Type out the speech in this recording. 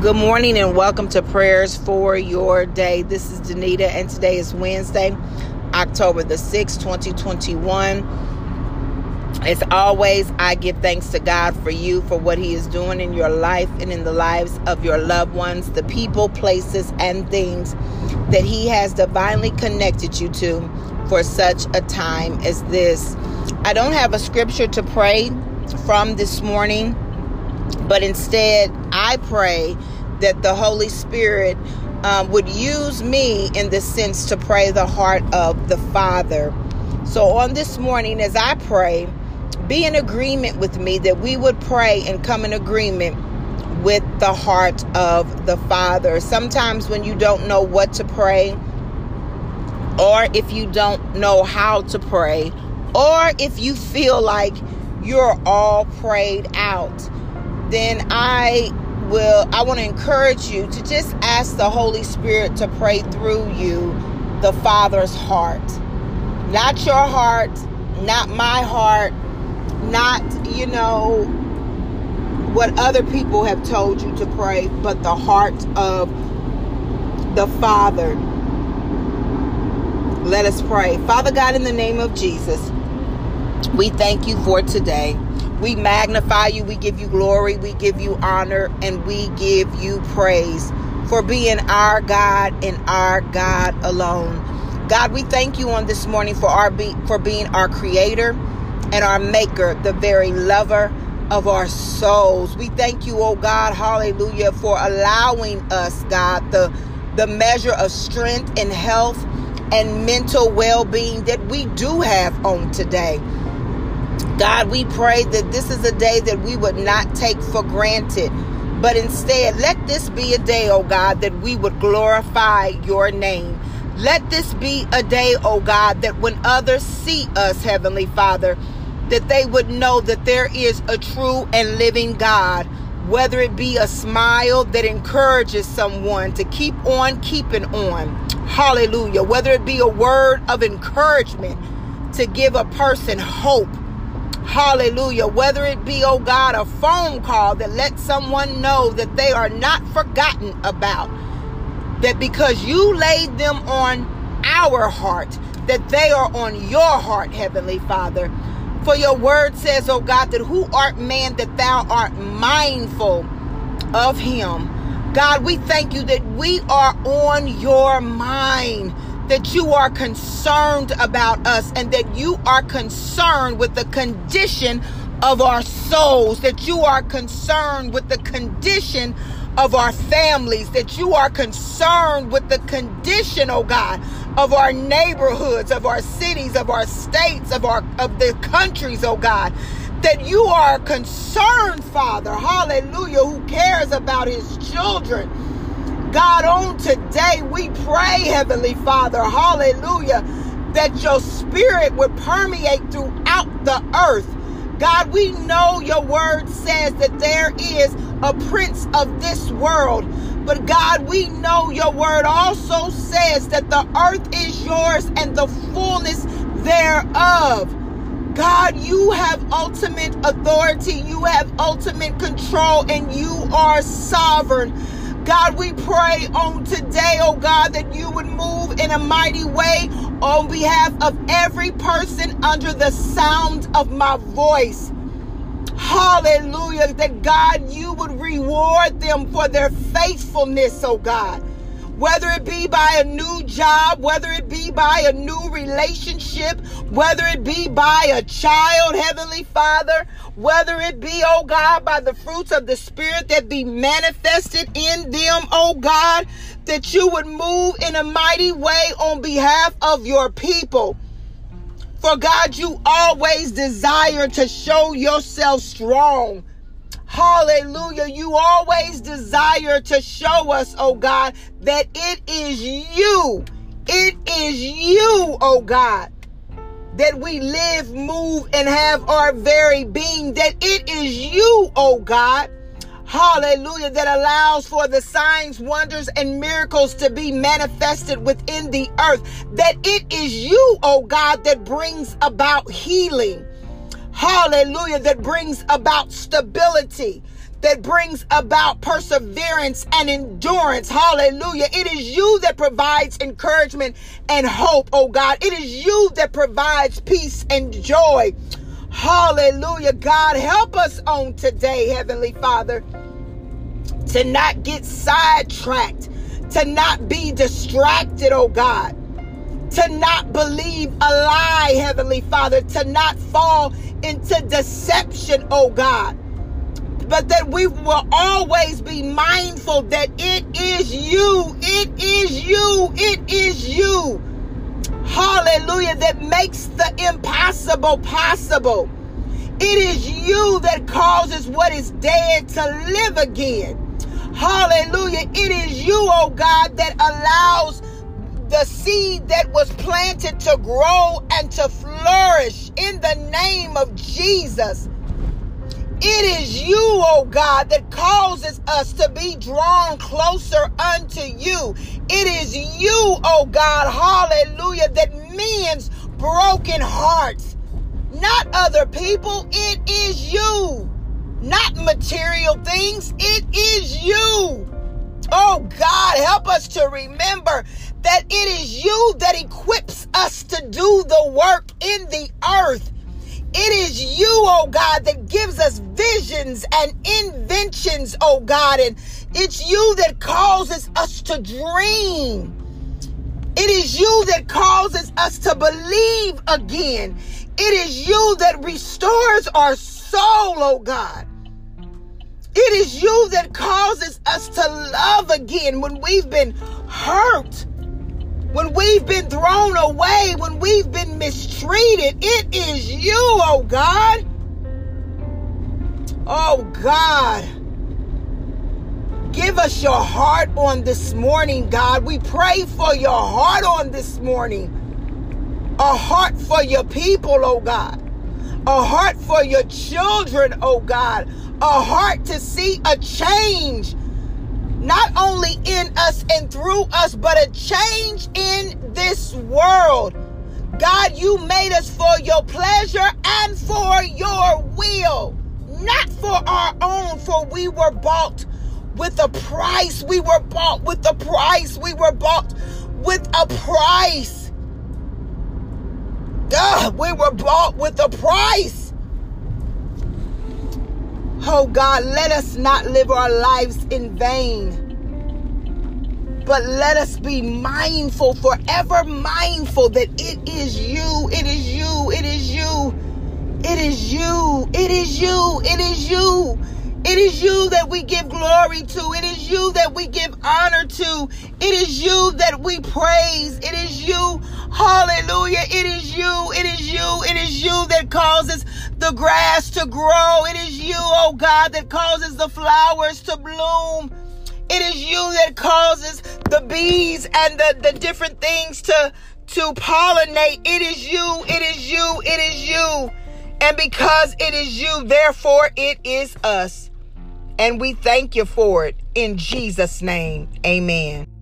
Good morning and welcome to prayers for your day. This is Danita and today is Wednesday, October the 6th, 2021. As always, I give thanks to God for you, for what He is doing in your life and in the lives of your loved ones, the people, places, and things that He has divinely connected you to for such a time as this. I don't have a scripture to pray from this morning but instead, I pray that the Holy Spirit um, would use me in the sense to pray the heart of the Father. So on this morning, as I pray, be in agreement with me that we would pray and come in agreement with the heart of the Father. Sometimes when you don't know what to pray, or if you don't know how to pray, or if you feel like you're all prayed out, then I will I want to encourage you to just ask the Holy Spirit to pray through you the Father's heart. Not your heart, not my heart, not, you know, what other people have told you to pray, but the heart of the Father. Let us pray. Father God, in the name of Jesus, we thank you for today. We magnify you, we give you glory, we give you honor, and we give you praise for being our God and our God alone. God, we thank you on this morning for our be- for being our creator and our maker, the very lover of our souls. We thank you, oh God, hallelujah, for allowing us, God, the the measure of strength and health and mental well-being that we do have on today. God, we pray that this is a day that we would not take for granted, but instead let this be a day, oh God, that we would glorify your name. Let this be a day, oh God, that when others see us, Heavenly Father, that they would know that there is a true and living God, whether it be a smile that encourages someone to keep on keeping on. Hallelujah. Whether it be a word of encouragement to give a person hope Hallelujah. Whether it be, oh God, a phone call that lets someone know that they are not forgotten about. That because you laid them on our heart, that they are on your heart, Heavenly Father. For your word says, oh God, that who art man that thou art mindful of him. God, we thank you that we are on your mind that you are concerned about us and that you are concerned with the condition of our souls, that you are concerned with the condition of our families, that you are concerned with the condition, oh God, of our neighborhoods, of our cities, of our states, of our of the countries, oh God. That you are concerned, Father, hallelujah, who cares about his children God, on today, we pray, Heavenly Father, hallelujah, that your spirit would permeate throughout the earth. God, we know your word says that there is a prince of this world. But God, we know your word also says that the earth is yours and the fullness thereof. God, you have ultimate authority, you have ultimate control, and you are sovereign. God, we pray on today, oh God, that you would move in a mighty way on behalf of every person under the sound of my voice. Hallelujah. That God, you would reward them for their faithfulness, oh God whether it be by a new job, whether it be by a new relationship, whether it be by a child, Heavenly Father, whether it be, oh God, by the fruits of the Spirit that be manifested in them, oh God, that you would move in a mighty way on behalf of your people. For God, you always desire to show yourself strong. Hallelujah. You always desire to show us, oh God, that it is you. It is you, oh God, that we live, move, and have our very being. That it is you, oh God. Hallelujah, that allows for the signs, wonders, and miracles to be manifested within the earth. That it is you, oh God, that brings about healing. Hallelujah, that brings about stability that brings about perseverance and endurance. Hallelujah. It is you that provides encouragement and hope, oh God. It is you that provides peace and joy. Hallelujah. God, help us on today, Heavenly Father, to not get sidetracked, to not be distracted, oh God, to not believe a lie, Heavenly Father, to not fall into deception, oh God but that we will always be mindful that it is you, it is you, it is you. Hallelujah, that makes the impossible possible. It is you that causes what is dead to live again. Hallelujah. It is you, oh God, that allows the seed that was planted to grow and to flourish in the name of Jesus. It is you, oh God, that causes us to be drawn closer unto you. It is you, oh God, hallelujah, that mends broken hearts. Not other people, it is you. Not material things, it is you. Oh God, help us to remember that it is you that equips us to do the work in the earth. It is you, oh God, that gives us visions and inventions, oh God. And it's you that causes us to dream. It is you that causes us to believe again. It is you that restores our soul, oh God. It is you that causes us to love again when we've been hurt when we've been thrown away, when we've been mistreated. It is you, oh God. Oh God. Give us your heart on this morning, God. We pray for your heart on this morning. A heart for your people, oh God. A heart for your children, oh God. A heart to see a change not only in us and through us, but a change in this world. God, you made us for your pleasure and for your will, not for our own, for we were bought with a price. We were bought with a price. We were bought with a price. God, we were bought with a price. Oh God, let us not live our lives in vain. But let us be mindful, forever mindful that it is you, it is you, it is you, it is you, it is you, it is you. It is you that we give glory to. It is you that we give honor to. It is you that we praise. It is you. Hallelujah. It is you. It is you. It is you that causes the grass to grow. It is you, oh God, that causes the flowers to bloom. It is you that causes the bees and the, the different things to, to pollinate. It is you. It is you. It is you. And because it is you, therefore it is us. And we thank you for it in Jesus' name. Amen.